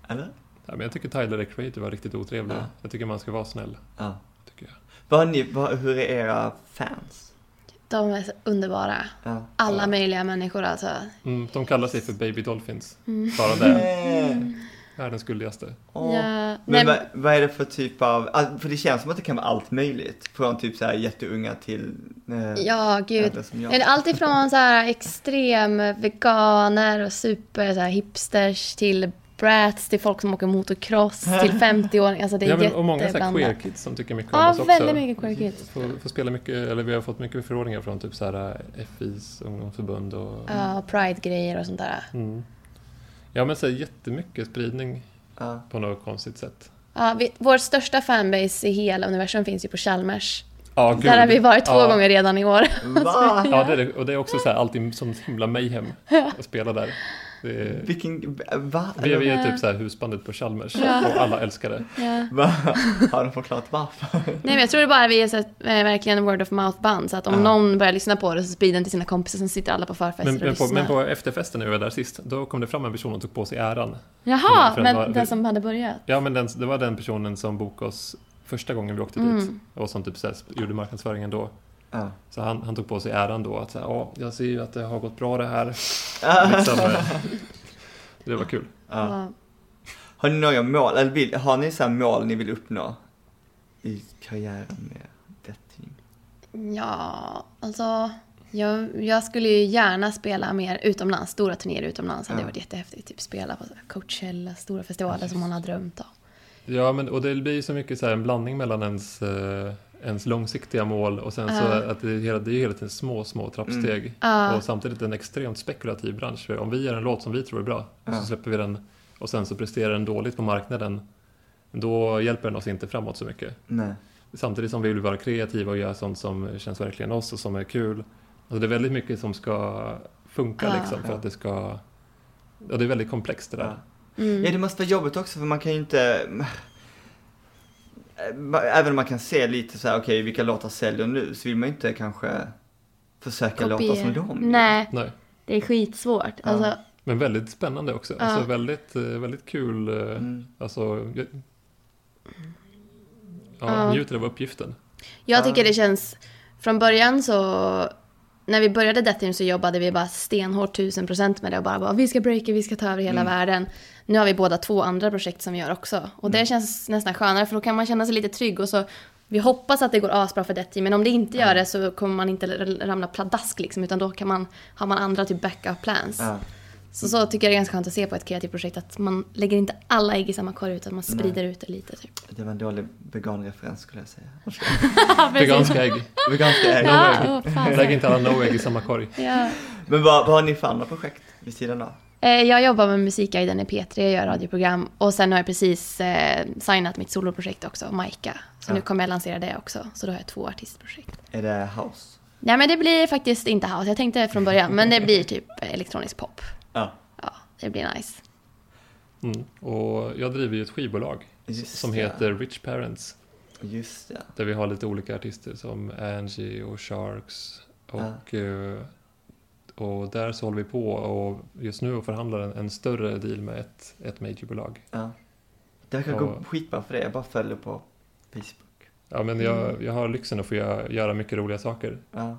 Eller? Ja, men jag tycker Tyler the Creator var riktigt otrevlig. Ja. Jag tycker man ska vara snäll. Ja. Tycker jag. Vad ni, vad, hur är era fans? De är så underbara. Ja. Alla Ja. möjliga människor alltså. Mm, de kallar sig för Baby Dolphins. Mm. Bara det. Eh, Världens gulligaste. Ja, Men vad, vad är det för typ av, ah, för det känns som att det kan vara allt möjligt. Från typ så här jätteunga till eh, ja, gud. som jag. Allt ifrån så här extrem veganer och super så här hipsters till brats till folk som åker motocross till 50-åringar. Alltså det är Ja, men, och många så här queer kids som tycker mycket om Ja, oss också. väldigt mycket queer kids. Får, får spela mycket, eller vi har fått mycket förfrågningar från typ så här FIs ungdomsförbund och... Ja, pride-grejer och sånt där. Mm. Ja men så här, jättemycket spridning Ja. på något konstigt sätt. Ja, vi, vår största fanbase i hela universum finns ju på Chalmers. Ja, gud. Där har vi varit två Ja. gånger redan i år. Va? Ja, det är, och det är också så här, alltid som himla mayhem att spela där. Det är, Vilken, va? vi, är- vi är Ja. typ så här husbandet på Chalmers Ja. och alla älskar det. Ja. Har de förklarat varför? Nej men jag tror det bara vi är så, att, eh, verkligen word of mouth band. Så att om Ja. någon börjar lyssna på det så sprider den till sina kompisar. Sen sitter alla på förfester Men, och men, på, lyssnar. men på efterfesten när vi var där sist, då kom det fram en person och tog på sig äran. Jaha, för men den var- den som hade börjat. Ja, men den, det var den personen som bokade oss första gången vi åkte dit Mm. och som typ så här, gjorde marknadsföringen då. Ja. Så han, han tog på sig äran då att säga, ja, jag ser ju att det har gått bra det här. Ja. Liksom, eh, det var kul. Ja. Ja. Har ni några mål, eller vill, har ni så här mål ni vill uppnå i karriären med Detting? Ja, alltså. Jag, jag skulle ju gärna spela mer utomlands, stora turnéer utomlands. Hade Ja. varit jättehäftigt. Typ spela på här Coachella, stora festivaler som man har drömt om. Ja, men, och det blir så mycket så här en blandning mellan ens, eh, ens långsiktiga mål och sen så att det är, hela, det är hela tiden små, små trappsteg. Ja. Och samtidigt en extremt spekulativ bransch. För om vi gör en låt som vi tror är bra, Ja. så släpper vi den och sen så presterar den dåligt på marknaden, då hjälper den oss inte framåt så mycket. Nej. Samtidigt som vi vill vara kreativa och göra sånt som känns verkligen oss och som är kul. Alltså det är väldigt mycket som ska funka liksom för att det ska... Ja, det är väldigt komplext det där. Ja. Mm. Ja, det måste vara jobbigt också för man kan ju inte... Även om man kan se lite så här, okej vilka låtar säljer nu, så vill man inte kanske försöka låta som dem. Nej, Nej. det är skitsvårt. Alltså, Men väldigt spännande också. Ja. Alltså väldigt, eh, väldigt kul. eh, Mm. Alltså, jag, ja, Ja. njuter av uppgiften. Jag tycker Ja. det känns... Från början så... När vi började Death Team så jobbade vi bara stenhårt tusen procent med det och bara, bara vi ska breaka, vi ska ta över hela Mm. världen. Nu har vi båda två andra projekt som vi gör också. Och det känns nästan skönare för då kan man känna sig lite trygg och så vi hoppas att det går asbra för Death Team, men om det inte gör det så kommer man inte ramla pladask liksom, utan då kan man, har man andra typ backup plans. Ja. Så så tycker jag det är ganska skönt att se på ett kreativt projekt att man lägger inte alla ägg i samma korg utan man sprider ut det lite typ. Det var en dålig veganreferens skulle jag säga. Veganska ägg. Veganska ägg. Ja, fan. Lägg inte alla no-ägg i samma korg. Ja. Men vad, vad har ni för andra projekt vid sidan av? Eh, Jag jobbar med Musikguiden i P3, jag gör radioprogram och sen har jag precis eh, signat mitt soloprojekt också, Maika. Så Ja. nu kommer jag lansera det också, så då har jag två artistprojekt. Är det house? Nej men det blir faktiskt inte house, jag tänkte från början, men det blir typ elektronisk pop. Ja, Ja, det blir nice. Mm. Och jag driver ju ett skivbolag Just som det. heter Rich Parents. just det. Där vi har lite olika artister som Angie och Sharks. Och, eh, och där så håller vi på och just nu förhandlar en, en större deal med ett, ett majorbolag. Ja. Det verkar gå Och- skitbra för det, jag bara följer på Facebook. Ja, men jag, jag har lyxen att få göra, göra mycket roliga saker Ja,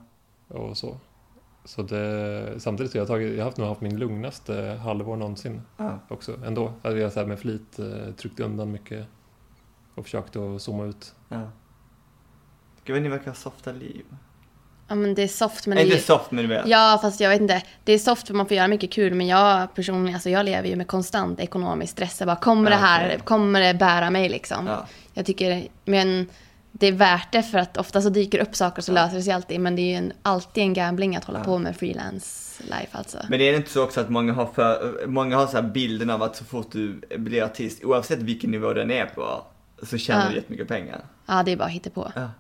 och så. Så det, samtidigt så har jag, tagit, jag har haft, nog haft min lugnaste halvår någonsin ja. också ändå. Hade jag så här med flit eh, tryckt undan mycket och försökt att zooma ut. ja. Gud ni verkar ha softa liv. Ja men det är soft men Men det är inte soft men du vet. Ja, fast jag vet inte. Det är soft för man får göra mycket kul, men jag personligen, alltså jag lever ju med konstant ekonomisk stress. Jag bara, kommer Ja, det här, okej. kommer det bära mig liksom? Ja. Jag tycker, men det är värt det för att ofta så dyker upp saker så löser det sig alltid. Men det är ju en, alltid en gambling att hålla Ja. på med freelance life alltså. Men det är inte så också att många har, för, många har så bilden av att så fort du blir artist, oavsett vilken nivå den är på, så tjänar Ja. du jättemycket pengar. Ja, det är bara på. Ja.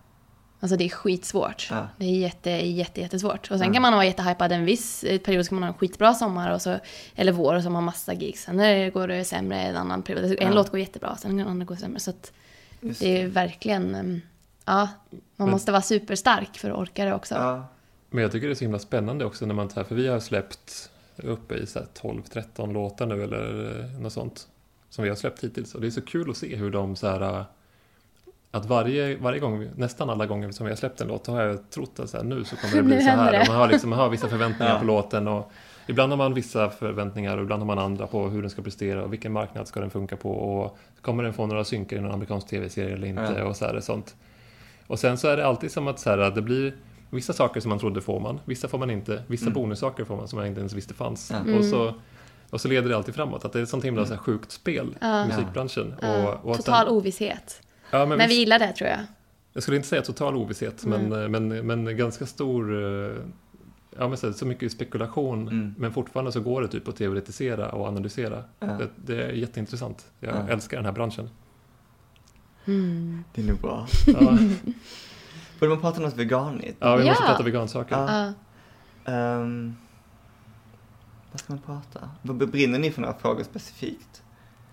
Alltså det är skitsvårt. Ja. Det är jätte, jätte, jättesvårt. Och sen Ja. kan man vara jättehypad en viss eh, period, så kan man ha en skitbra sommar och så, eller vår och så har man massa gigs. Sen det går det sämre en annan period. En Ja. låt går jättebra, sen en annan går sämre. Så att Just det är verkligen, em, ja, man Men- måste vara superstark för att orka det också. Ja. Men jag tycker det är så himla spännande också när man tar, för vi har släppt uppe i så här 12-13 låtar nu eller eh, något sånt. Som vi har släppt hittills. Och det är så kul att se hur de så här eh, att varje, varje gång, nästan alla gånger som vi har släppt en låt, då har jag trott att så här, nu så kommer det bli så här. det. Och man har, liksom, man har vissa förväntningar Ja. på låten och ibland har man vissa förväntningar och ibland har man andra på hur den ska prestera och vilken marknad ska den funka på och kommer den få några synkar i någon amerikansk tv-serie eller inte Ja. och så här, sånt. Och sen så är det alltid som att så här, det blir vissa saker som man trodde får man, vissa får man inte, vissa Mm. bonussaker får man som man inte ens visste fanns. Ja. Mm. Och, så, och så leder det alltid framåt, att det är ett sånt himla så här, sjukt spel Ja. i musikbranschen. Ja, Och, och att total den, ovisshet. ja, men Men visst, vi gillar det tror jag. jag skulle inte säga total ovisshet, Mm. men, men, men ganska stor, eh, ja men så, så mycket spekulation, Mm. men fortfarande så går det typ att teoretisera och analysera. Ja. Det, det är jätteintressant. Jag Ja. älskar den här branschen. Mm. Det är nog bra. Ja, Borde man prata om något veganigt? ja vi måste prata vegansaker. Ja. Ja. Ehm, vad ska man prata? Vad brinner ni för några frågor specifikt?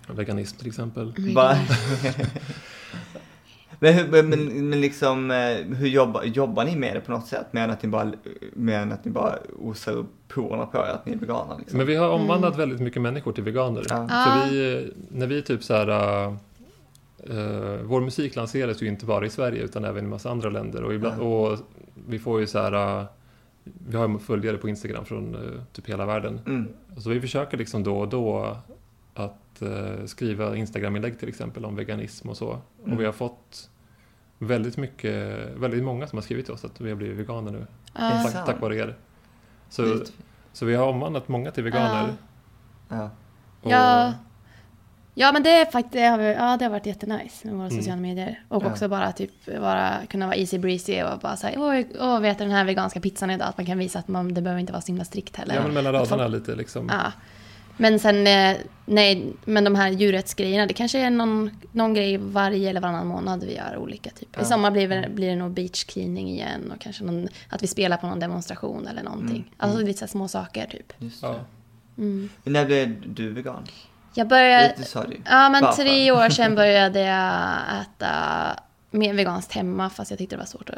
Veganism till exempel. Bara... men, hur, men, men, men liksom, eh, hur jobbar, jobbar ni med det på något sätt? Mer än att ni bara, mer än att ni bara osar upp porerna på er att ni är veganer liksom? Men vi har omvandlat väldigt mycket människor till veganer. Ja. För vi, när vi typ så här, uh, vår musik lanseras ju inte bara i Sverige utan även i massa andra länder. Och, ibland, Ja. och vi får ju så här, uh, vi har ju följare på Instagram från uh, typ hela världen. Mm. Så vi försöker liksom då och då att uh, skriva Instagram-inlägg till exempel om veganism och så. Mm. Och vi har fått väldigt mycket, väldigt många som har skrivit till oss att vi har blivit veganer nu. Ja. Tack, tack vare er. Så, så vi har omvandlat många till veganer. Ja. Och- Ja. Ja men det är faktiskt, det har, vi- ja, det har varit jättenice med våra Mm. sociala medier. Och Ja. också bara typ vara, kunna vara easy breezy och bara säga åh, åh vet du den här veganska pizzan idag? Att man kan visa att man, det behöver inte vara så himla strikt heller. Ja, men mellan Att folk- raderna lite liksom. Ja. Men sen, eh, nej, men de här djurrättsgrejerna, det kanske är någon, någon grej varje eller varannan månad vi gör olika. Typ. Ja. I sommar blir det, blir det nog beach cleaning igen och kanske någon, att vi spelar på någon demonstration eller någonting. Mm. Alltså Mm. lite så små saker typ. Just Ja. det. Mm. Men när blev du vegan? Jag började, ja men Varför? tre år sedan började jag äta mer veganskt hemma fast jag tyckte det var svårt att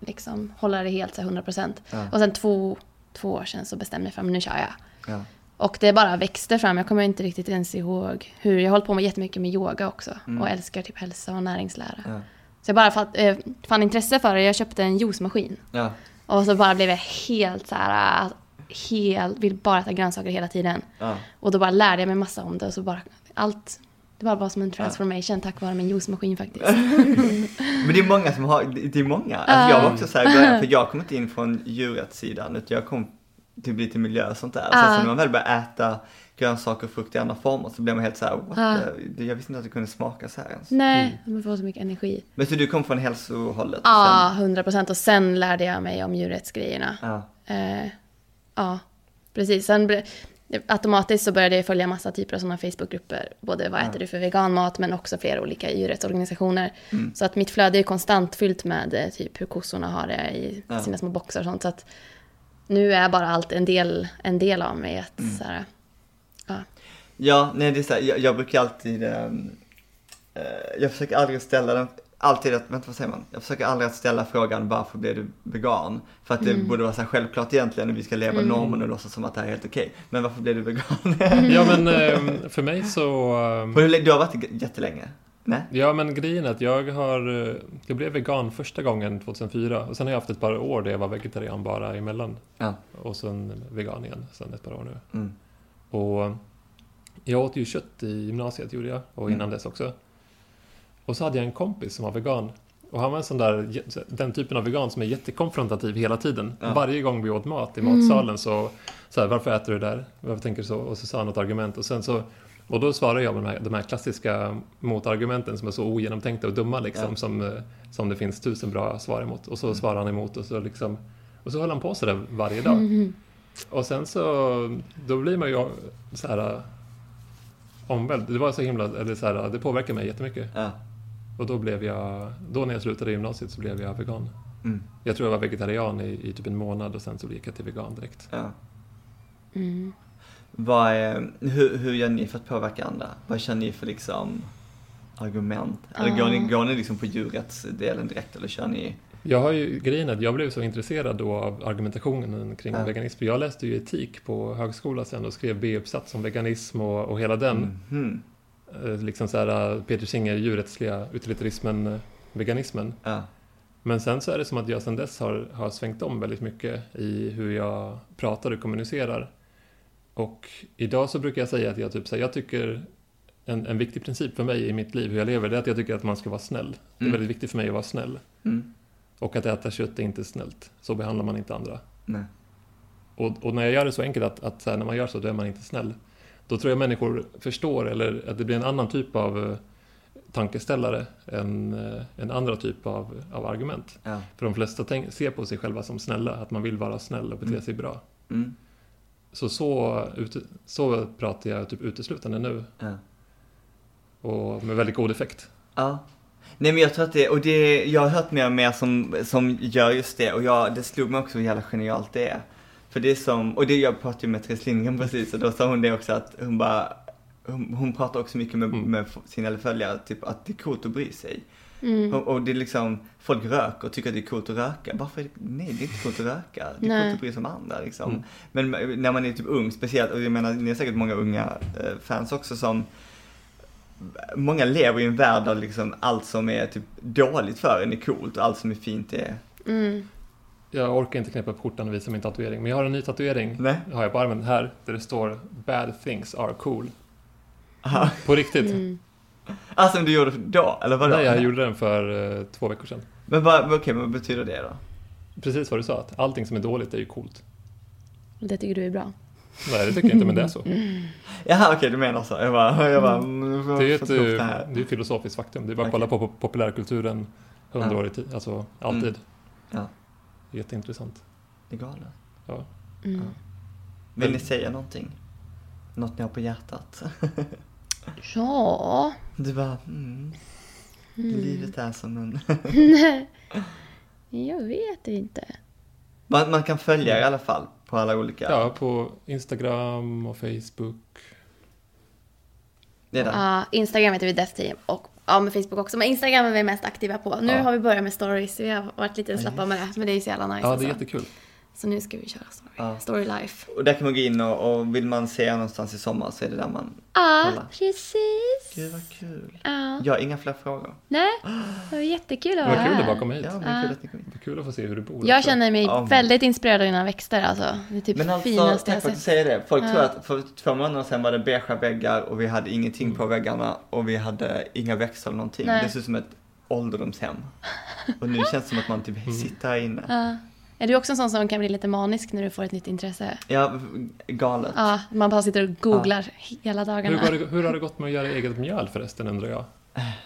liksom hålla det helt så här 100%. Ja. Och sen två, två år sedan så bestämde jag för att nu kör jag. Ja. Och det bara växte fram. Jag kommer inte riktigt ens ihåg hur. Jag har hållit på med jättemycket med yoga också. Mm. Och älskar typ hälsa och näringslära. Ja. Så jag bara fatt, eh, fann intresse för det. Jag köpte en juicemaskin. Ja. Och så bara blev jag helt så här... äh, Helt, vill bara äta grönsaker hela tiden. Ja. Och då bara lärde jag mig massa om det. Och så bara allt... Det bara var som en transformation tack vare min juicemaskin faktiskt. Men det är många som har, det är många. Alltså jag var också så här i början, för jag kom inte in från djurrättssidan utan jag kom typ lite miljö och sånt där. Ja. Sen så när man väl börjar äta grönsaker och frukt i andra former så blir man helt så här, Ja. the, jag visste inte att det kunde smaka så här ens. Nej, man får så mycket energi. Men så du kom från hälsohållet? Ja, 100 procent. Och sen lärde jag mig om djurrättsgrejerna. Ja. Eh, ja, precis. Sen automatiskt så började jag följa massa typer av sådana Facebookgrupper. Både vad äter du för veganmat men också flera olika djurrättsorganisationer. Mm. Så att mitt flöde är konstant fyllt med eh, typ hur kossorna har det i sina små boxar och sånt. Så att nu är bara allt en del, en del av mig. Att, Mm. så här, ja. Ja, nej det är så här, jag, jag brukar alltid, ehm, eh, jag försöker aldrig ställa den, alltid att, vänta vad säger man? Jag försöker aldrig att ställa frågan varför blev du vegan? För att det Mm. borde vara så här självklart egentligen och vi ska leva normen och låtsas som att det här är helt okej. Men varför blev du vegan? Ja, men eh, för mig så... eh, länge- du har varit det jättelänge? Nej? Ja, men grejen är att jag har... eh, Jag blev vegan första gången 2004 och sen har jag haft ett par år där jag var vegetarian bara emellan. Ja. Och sen vegan igen, sen ett par år nu. Mm. Och jag åt ju kött i gymnasiet gjorde jag, och innan Mm. dess också. Och så hade jag en kompis som var vegan. Och han var en sån där, den typen av vegan som är jättekonfrontativ hela tiden. Ja. Varje gång vi åt mat i matsalen så, så här, varför äter du det där? Varför tänker du så? Och så sa han något argument och sen så och då svarar jag med de här, de här klassiska motargumenten som är så ogenomtänkta och dumma liksom, Ja. som, eh, som det finns tusen bra svar emot. Och så svarar han emot och så liksom, och så höll han på sådär varje dag. Och sen så, då blir man ju så här äh, omväld. Det var så himla, eller så här, det påverkar mig jättemycket. Ja. Och då blev jag, då när jag slutade gymnasiet så blev jag vegan. Mm. Jag tror jag var vegetarian i, i typ en månad och sen så gick jag till vegan direkt. ja. Mm. Vad är, hur, hur gör ni för att påverka andra? Vad känner ni för liksom argument? Eller går ni, går ni liksom på djurrättsdelen direkt eller kör ni? Jag har ju grejen att jag blev så intresserad då av argumentationen kring Ja. veganism. För jag läste ju etik på högskola sen och skrev B-uppsats om veganism och, och hela den. Mhm. Eh, Liksom så här, Peter Singer, djurrättsliga utilitarismen, eh, veganismen. Ja. Men sen så är det som att jag sen dess har, har svängt om väldigt mycket i hur jag pratar och kommunicerar. Och idag så brukar jag säga att jag typ säger, jag tycker en, en viktig princip för mig i mitt liv, hur jag lever, det är att jag tycker att man ska vara snäll. Det är Mm. väldigt viktigt för mig att vara snäll. Mm. Och att äta kött är inte snällt. Så behandlar man inte andra. Nej. Och, och när jag gör det så enkelt att, att så här, när man gör så, då är man inte snäll. Då tror jag människor förstår, eller att det blir en annan typ av eh, tankeställare än eh, en andra typ av, av argument. Ja. För de flesta tänk, ser på sig själva som snälla, att man vill vara snäll och bete Mm. sig bra. Mm. Så, så, ute, så pratar jag typ uteslutande nu Ja. och med väldigt god effekt. Ja. Nej men jag tror att det, och det, jag har hört mer och mer som, som gör just det och jag, det slog mig också hur jävla genialt det är. För det är som, och det jag pratade ju med Therese Lindgren precis och då sa hon det också att hon bara, hon, hon pratar också mycket med, Mm. med sina följare, typ att det är coolt att bry sig. Mm. Och, och det är liksom, folk röker och tycker att det är coolt att röka. Varför är det, nej det är inte coolt att röka. Det är Nej. coolt att bry sig om andra liksom. Mm. Men när man är typ ung speciellt, och jag menar ni har säkert många unga eh, fans också som Många lever i en värld där liksom allt som är typ dåligt för en är coolt och allt som är fint är... Mm. Jag orkar inte knäppa upp skjortan och visa min tatuering, men jag har en ny tatuering. Nej. Har jag på armen här, där det står “Bad things are cool”. Aha. På riktigt. Mm. Ah, som du gjorde då, eller vadå? Nej, jag gjorde den för eh, två veckor sedan. Men vad, okej, men vad betyder det då? Precis vad du sa, att allting som är dåligt är ju coolt. Det tycker du är bra. Nej, det tycker jag inte, men det är så. Jaha, okej, du menar så. Jag bara, jag bara, mm. Det är ju ett, eh, det här. det är filosofiskt faktum. Det är bara att Okej. kolla på pop- populärkulturen hundra Ja. år i tid, alltså alltid. Mm. Ja. Jätteintressant. Det är galet. Ja. Mm. Vill ni säga någonting? Något ni har på hjärtat? Ja. Du bara, mm. Livet är som en... Jag vet inte. man, man kan följa i alla fall på alla olika... ja, på Instagram och Facebook. Det är det. Ja, Instagram heter vi Death Team och ja, med Facebook också. Men Instagram är vi mest aktiva på. Nu Ja. har vi börjat med stories. Vi har varit lite slappa med det. Men det är så jävla nice. Ja, det är alltså. jättekul. Så nu ska vi köra story. Ja. Story life. Och där kan man gå in och, och vill man se någonstans i sommar så är det där man... Ja, Kolla. precis. Gud vad kul. Ja. Jag har inga fler frågor. Nej, det var jättekul att vara kul det var här. att komma hit. Ja, men Ja. kul att ni kom in. Det är kul att få se hur du bor. Jag också. känner mig Ja, men- väldigt inspirerad av dina växter alltså. Det är typ Men alltså, finaste tack jag för att du sett. säger det. Folk Ja. tror att för två månader sedan var det beigea väggar och vi hade ingenting på väggarna och vi hade inga växter eller någonting. Nej. Det ser ut som ett ålderdomshem. Och nu känns det som att man typ sitter här inne. Ja. Är du också en sån som kan bli lite manisk när du får ett nytt intresse? Ja, galet. Ja, man bara sitter och googlar hela Hur, dagarna. går det, hur har det gått med att göra eget mjöl förresten undrar jag?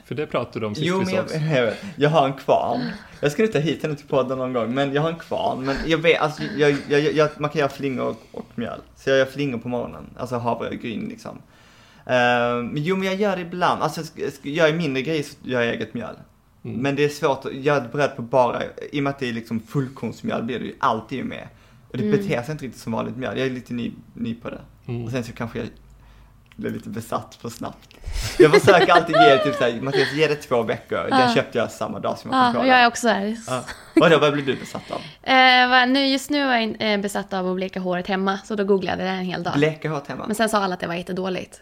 För det pratade du om sist Jo, vi men jag, sågs. jag, vet, jag har en kvarn. Jag skulle ta hit henne till podden någon gång, men jag har en kvarn. Men jag vet, alltså, jag, jag, jag, man kan göra flingor och, och mjöl. Så jag gör flingor på morgonen, alltså havregryn liksom. Uh, men jo, men jag gör det ibland. Alltså, sk- gör jag mindre grejer så gör jag eget mjöl. Mm. Men det är svårt det beredd på bara, i och med att det är liksom fullkornsmjöl blir det ju alltid med. Och det Mm. beter sig inte riktigt som vanligt mjöl. Jag är lite ny, ny på det. Mm. Och sen så kanske jag blev lite besatt för snabbt. Jag försöker alltid ge typ såhär, Mattias ge det två veckor. Den Ja. köpte jag samma dag som jag Ja, fick och ha jag är den. också här. Ja. Vadå, vad blir du besatt av? Eh, vad- nu, just nu är jag eh, besatt av att bleka håret hemma, så då googlade jag det en hel dag. Bleka håret hemma? Men sen sa alla att det var jättedåligt.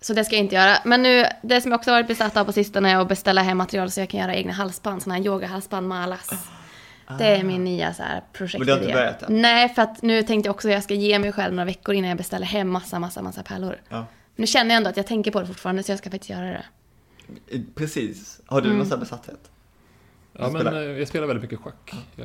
Så det ska jag inte göra. Men nu, det som jag också har varit besatt av på sistone är att beställa hem material så jag kan göra egna halsband, sådana här yogahalsband med alas. Det är min nya så här Men du har inte projektidé. börjat än? Nej, för att nu tänkte jag också att jag ska ge mig själv några veckor innan jag beställer hem massa, massa, massa pärlor. Ja. Nu känner jag ändå att jag tänker på det fortfarande så jag ska faktiskt göra det. Precis. Har du Mm. någon sån här besatthet? Ja, men eh, jag spelar väldigt mycket schack. Ja, ja.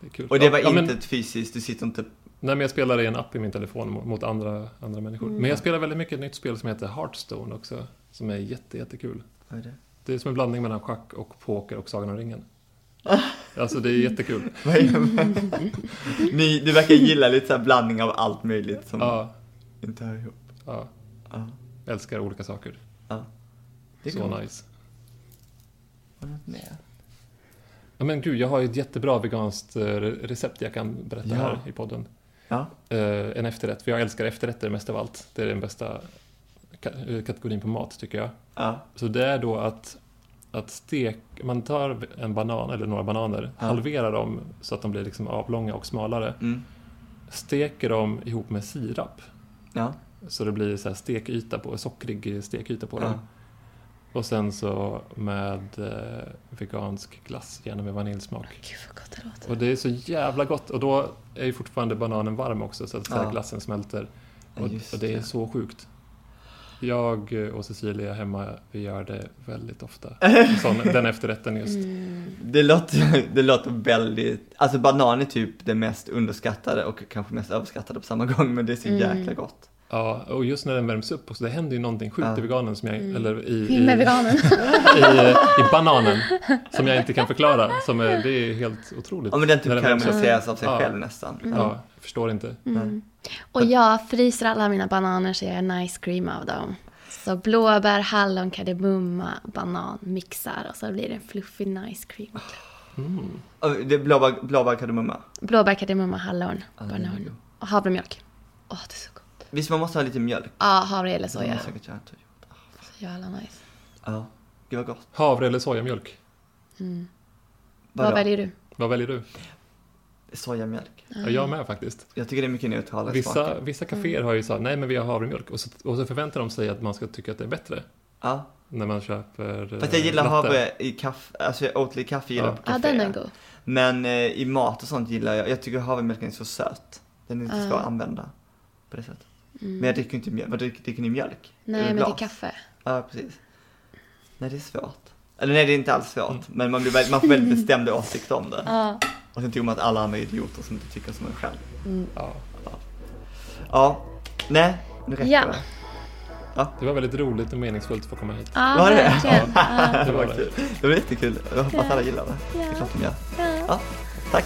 Det är kul. Och det var ja, inte men, ett fysiskt, du sitter inte... Nej, men jag spelar i en app i min telefon mot, mot andra, andra människor. Mm. Men jag spelar väldigt mycket ett nytt spel som heter Hearthstone också. Som är jätte, jättekul. Vad är det? Det är som en blandning mellan schack och poker och Sagan om ringen. Alltså det är jättekul. Ni, du verkar gilla lite så blandning av allt möjligt som Ja, inte hör ihop. ja. Ja. Älskar olika saker. ja. Det är Så coolt. nice. Har något mer? Ja, men gud, jag har ju ett jättebra veganskt eh, re- recept jag kan berätta Ja. här i podden. Ja. Eh, en efterrätt, för jag älskar efterrätter mest av allt. Det är den bästa eh, kategorin på mat tycker jag. Ja. Så det är då att, att stek, man tar en banan eller några bananer, Ja. halverar dem så att de blir liksom avlånga och smalare. Mm. Steker dem ihop med sirap. Ja. Så det blir så här stekyta på, sockrig stekyta på dem. Och sen så med eh, vegansk glass, gärna med vaniljsmak. Gud vad gott det låter. Och det är så jävla gott. Och då är ju fortfarande bananen varm också så att Ja. glassen smälter. Och, och det är så sjukt. Jag eh, och Cecilia hemma, vi gör det väldigt ofta. Sån, den efterrätten just. Mm. Det låter, det låter väldigt, alltså banan är typ det mest underskattade och kanske mest överskattade på samma gång, men det är så Mm. jäkla gott. Ja, och just när den värms upp också, det händer ju någonting sjukt Ja. i veganen som jag, Mm. eller i, i, veganen. i, i bananen, som jag inte kan förklara. Som är, det är helt otroligt. Ja men den typ den karamelliseras av sig Ja. själv nästan. Mm. Ja, jag förstår inte. Mm. Och jag fryser alla mina bananer så jag gör en ice cream av dem. Så blåbär, hallon, kardemumma, banan mixar och så blir det en fluffig nice cream. Mm. Det är blåbär, blåbär kardemumma. Blåbär, kardemumma, hallon, banan och havremjölk. Åh, det är så gott. Visst man måste ha lite mjölk? Ja, havre eller soja. säkert göra. Så jävla nice. Ja, gud vad gott. Havre eller sojamjölk? Mm. Vad väljer du? Vad väljer du? Sojamjölk. Ja, jag med faktiskt. Jag tycker det är mycket neutralare Vissa, smaker. vissa kaféer har ju sagt nej men vi har havremjölk och så, och så förväntar de sig att man ska tycka att det är bättre Ja, när man köper fast jag eh, gillar latte. havre i kaffe, alltså Oatly kaffe gillar Ja. jag på Ja, kafé. den är god. Men eh, i mat och sånt gillar jag, jag tycker havremjölken är så söt. Den är inte Ja. att använda på det sättet. Mm. Men jag dricker inte mjölk, vad dricker, dricker ni mjölk? Nej, men det är kaffe. Ja, precis. Nej, det är svårt. Eller nej, det är inte alls svårt. Mm. Men man, blir väldigt, man får väldigt bestämda åsikter om det. Ja. Och sen tror man att alla andra är idioter som inte tycker som en själv. Mm. Ja, Ja, nej, nu räcker Ja. det. det var väldigt roligt och meningsfullt att få komma hit. Ja, Var det? Ja. Det var det. kul. Det var jättekul. Jag hoppas alla gillar det. Det är Ja. klart de gör. Ja. Ja, tack.